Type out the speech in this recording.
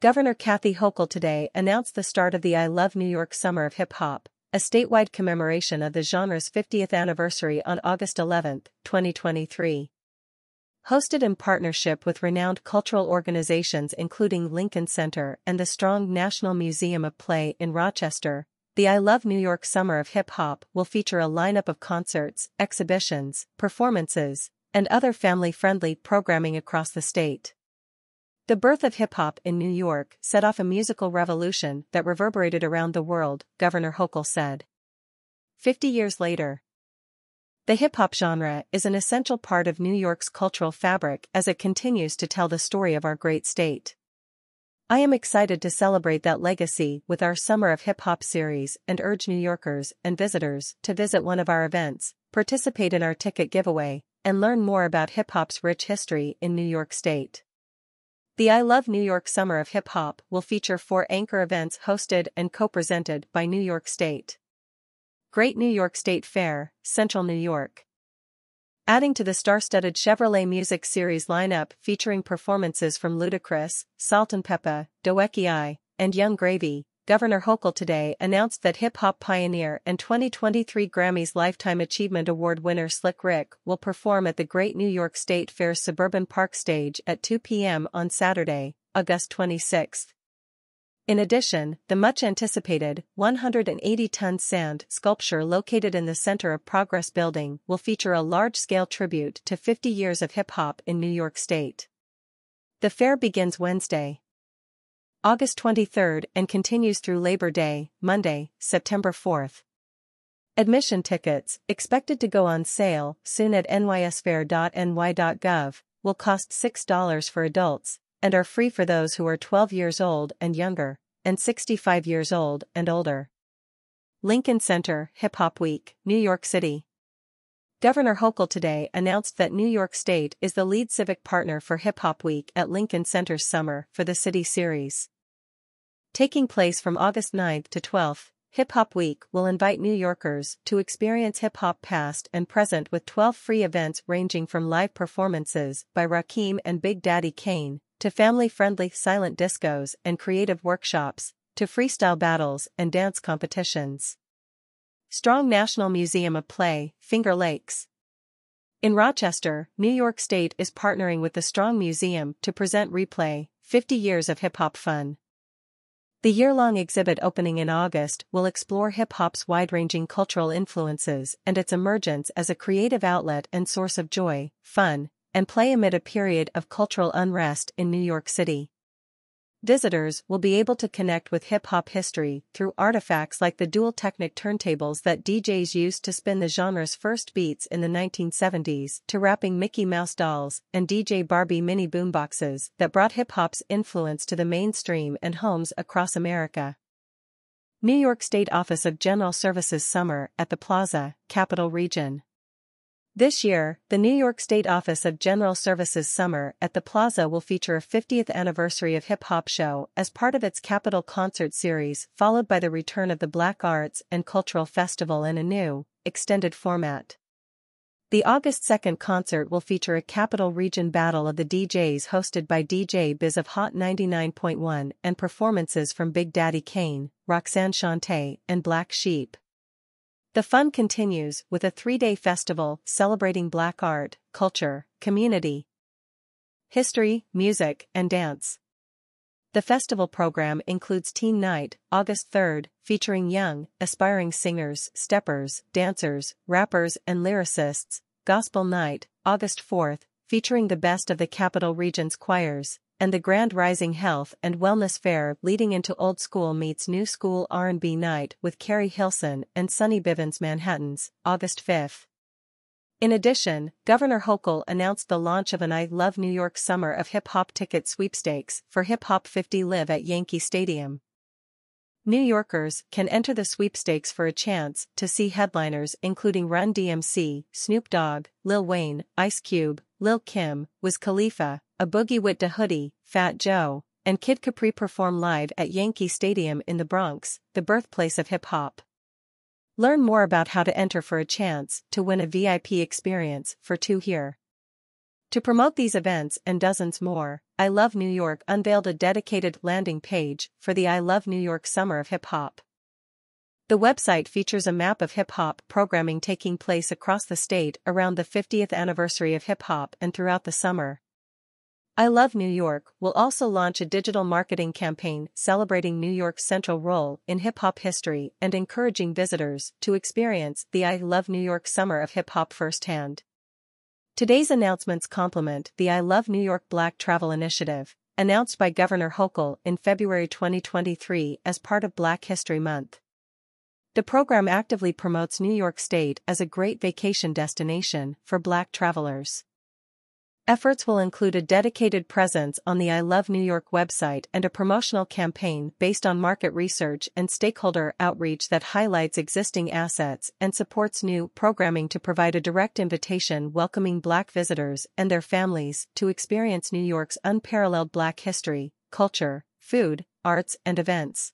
Governor Kathy Hochul today announced the start of the I Love New York Summer of Hip Hop, a statewide commemoration of the genre's 50th anniversary on August 11, 2023. Hosted in partnership with renowned cultural organizations including Lincoln Center and the Strong National Museum of Play in Rochester, the I Love New York Summer of Hip Hop will feature a lineup of concerts, exhibitions, performances, and other family-friendly programming across the state. The birth of hip hop in New York set off a musical revolution that reverberated around the world, Governor Hochul said. Fifty years later, the hip hop genre is an essential part of New York's cultural fabric as it continues to tell the story of our great state. I am excited to celebrate that legacy with our Summer of Hip Hop series and urge New Yorkers and visitors to visit one of our events, participate in our ticket giveaway, and learn more about hip hop's rich history in New York State. The I Love New York Summer of Hip Hop will feature four anchor events hosted and co-presented by New York State. Great New York State Fair, Central New York. Adding to the star-studded Chevrolet Music Series lineup featuring performances from Ludacris, Salt-N-Pepa, Doechii I, and Yung Gravy, Governor Hochul today announced that hip-hop pioneer and 2023 Grammys Lifetime Achievement Award winner Slick Rick will perform at the Great New York State Fair's Suburban Park stage at 2 p.m. on Saturday, August 26. In addition, the much-anticipated 180-ton sand sculpture located in the center of Progress Building will feature a large-scale tribute to 50 years of hip-hop in New York State. The fair begins Wednesday, August 23 and continues through Labor Day, Monday, September 4. Admission tickets, expected to go on sale soon at nysfair.ny.gov, will cost $6 for adults and are free for those who are 12 years old and younger, and 65 years old and older. Lincoln Center, Hip Hop Week, New York City. Governor Hochul today announced that New York State is the lead civic partner for Hip Hop Week at Lincoln Center's Summer for the City Series. Taking place from August 9 to 12, Hip Hop Week will invite New Yorkers to experience hip hop past and present with 12 free events ranging from live performances by Rakim and Big Daddy Kane, to family-friendly silent discos and creative workshops, to freestyle battles and dance competitions. Strong National Museum of Play, Finger Lakes. In Rochester, New York State is partnering with the Strong Museum to present Replay, 50 Years of Hip Hop Fun. The year-long exhibit opening in August will explore hip-hop's wide-ranging cultural influences and its emergence as a creative outlet and source of joy, fun, and play amid a period of cultural unrest in New York City. Visitors will be able to connect with hip-hop history through artifacts like the dual Technic turntables that DJs used to spin the genre's first beats in the 1970s to rapping Mickey Mouse dolls and DJ Barbie mini boomboxes that brought hip-hop's influence to the mainstream and homes across America. New York State Office of General Services Summer at the Plaza, Capital Region. This year, the New York State Office of General Services Summer at the Plaza will feature a 50th anniversary of hip hop show as part of its Capital Concert Series, followed by the return of the Black Arts and Cultural Festival in a new, extended format. The August 2nd concert will feature a Capital Region Battle of the DJs hosted by DJ Biz of Hot 99.1 and performances from Big Daddy Kane, Roxanne Shante, and Black Sheep. The fun continues with a three-day festival celebrating Black art, culture, community, history, music, and dance. The festival program includes Teen Night, August 3rd, featuring young, aspiring singers, steppers, dancers, rappers, and lyricists, Gospel Night, August 4th, featuring the best of the Capital Region's choirs, and the Grand Rising Health and Wellness Fair leading into Old School meets New School R&B Night with Keri Hilson and Sonny Bivins Manhattan's, August 5th. In addition, Governor Hochul announced the launch of an I Love New York Summer of Hip Hop ticket sweepstakes for Hip Hop 50 Live at Yankee Stadium. New Yorkers can enter the sweepstakes for a chance to see headliners including Run DMC, Snoop Dogg, Lil Wayne, Ice Cube, Lil Kim, Wiz Khalifa, a Boogie Wit Da Hoodie, Fat Joe, and Kid Capri perform live at Yankee Stadium in the Bronx, the birthplace of hip hop. Learn more about how to enter for a chance to win a VIP experience for two here. To promote these events and dozens more, I Love New York unveiled a dedicated landing page for the I Love New York Summer of Hip Hop. The website features a map of hip hop programming taking place across the state around the 50th anniversary of hip hop and throughout the summer. I Love New York will also launch a digital marketing campaign celebrating New York's central role in hip hop history and encouraging visitors to experience the I Love New York summer of hip hop firsthand. Today's announcements complement the I Love New York Black Travel Initiative, announced by Governor Hochul in February 2023 as part of Black History Month. The program actively promotes New York State as a great vacation destination for Black travelers. Efforts will include a dedicated presence on the I Love New York website and a promotional campaign based on market research and stakeholder outreach that highlights existing assets and supports new programming to provide a direct invitation welcoming Black visitors and their families to experience New York's unparalleled Black history, culture, food, arts, and events.